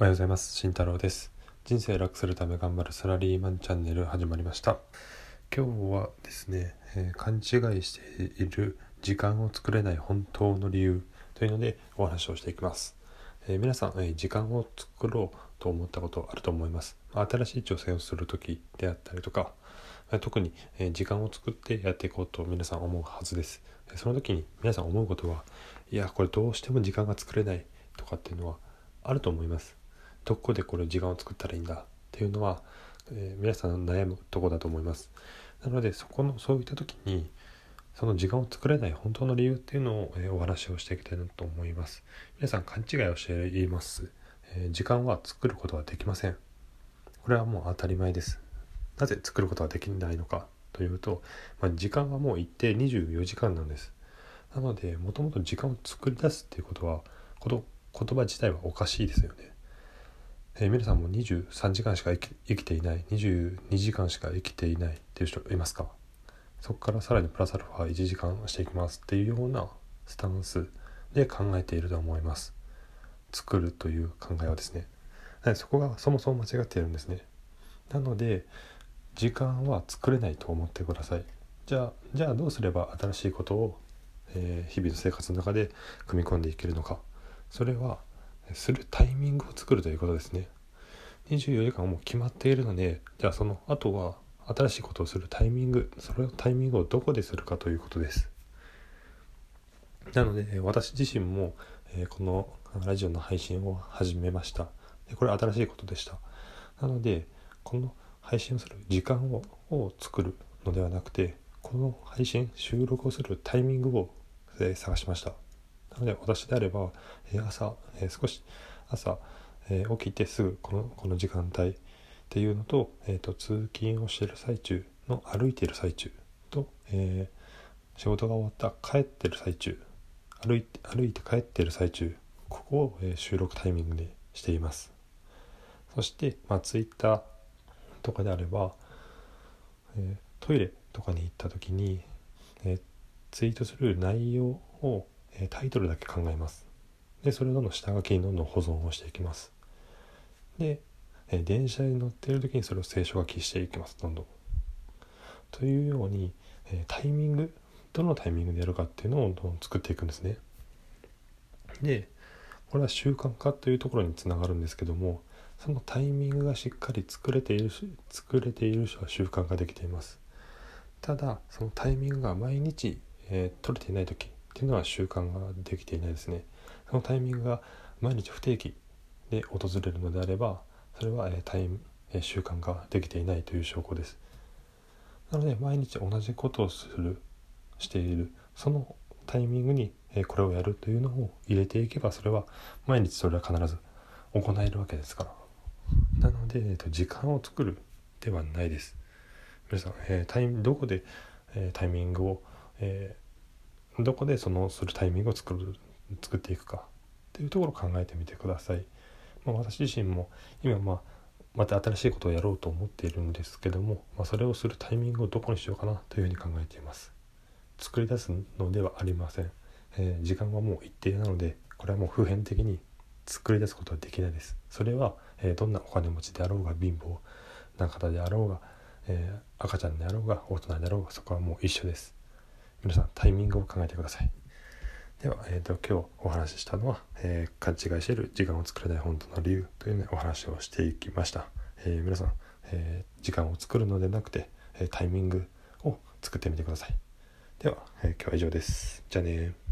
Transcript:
おはようございます。慎太郎です。人生楽するため頑張るサラリーマンチャンネル始まりました。今日はですね、えー、勘違いしている時間を作れない本当の理由というのでお話をしていきます、えー、皆さん、えー、時間を作ろうと思ったことあると思います。新しい挑戦をする時であったりとか特に時間を作ってやっていこうと皆さん思うはずです。その時に皆さん思うことはいやこれどうしても時間が作れないとかっていうのはあると思います。どこでこれ時間を作ったらいいんだっていうのは、えー、皆さん悩むとこだと思います。なのでそこのそういった時にその時間を作れない本当の理由っていうのを、えー、お話をしていきたいなと思います。皆さん勘違いをしています、えー、時間は作ることはできません。これはもう当たり前です。なぜ作ることができないのかというと、まあ、時間はもう一定24時間なんです。なのでもともと時間を作り出すっていうことはこの言葉自体はおかしいですよね。えー、皆さんも23時間しか生きていない。22時間しか生きていない。っていう人いますか？そこからさらにプラスアルファ1時間していきますっていうようなスタンスで考えていると思います。作るという考えはですね。そこがそもそも間違っているんですね。なので時間は作れないと思ってください。じゃあじゃあどうすれば新しいことを、えー、日々の生活の中で組み込んでいけるのか。それはするタイミングを作るということですね。24時間はもう決まっているので、じゃあその後は新しいことをするタイミング、それのタイミングをどこでするかということです。なので、私自身も、えこのラジオの配信を始めました。でこれ新しいことでした。なので、この配信をする時間をを作るのではなくて、この配信、収録をするタイミングを、え探しました。ので私であれば、え朝、え少し朝、え起きてすぐこのこの時間帯っていうのと,、えーと、通勤をしている最中の歩いている最中と、えー、仕事が終わった帰ってる最中歩いて歩いて帰ってる最中ここを、え、収録タイミングでしています。そして、まあ、Twitter とかであれば、えー、トイレとかに行った時に、えー、ツイートする内容をタイトルだけ考えます。でそれをどんどん下書きにどんどん保存をしていきます。で、電車に乗っている時にそれを聖書書きしていきます。どんどん。というように、タイミングどのタイミングでやるかっていうのをどんどん作っていくんですね。でこれは習慣化というところにつながるんですけどもそのタイミングがしっかり作れているし作れている人は習慣化できています。ただそのタイミングが毎日、えー、取れていない時っていうのは習慣ができていないですね。そのタイミングが毎日不定期で訪れるのであればそれは、えタイム、え習慣ができていないという証拠です。なので毎日同じことをするしているそのタイミングに、えこれをやるというのを入れていけばそれは毎日それは必ず行えるわけですから。なので、えー、と時間を作るではないです。皆さん、えー、タイどこで、えー、タイミングを、えどこでそのするタイミングを作る作っていくかっていうところを考えてみてください。まあ、私自身も今まあまた新しいことをやろうと思っているんですけども、まあ、それをするタイミングをどこにしようかなというふうに考えています。作り出すのではありません。えー、時間はもう一定なのでこれはもう普遍的に作り出すことはできないです。それは、えー、どんなお金持ちであろうが貧乏な方であろうが、えー、赤ちゃんであろうが大人であろうがそこはもう一緒です。皆さんタイミングを考えてください。では、えーと、今日お話ししたのは、えー、勘違いしている時間を作れない本当の理由という、ね、お話をしていきました、えー、皆さん、えー、時間を作るのでなくて、えタイミングを作ってみてください。では、え今日は以上です。じゃあね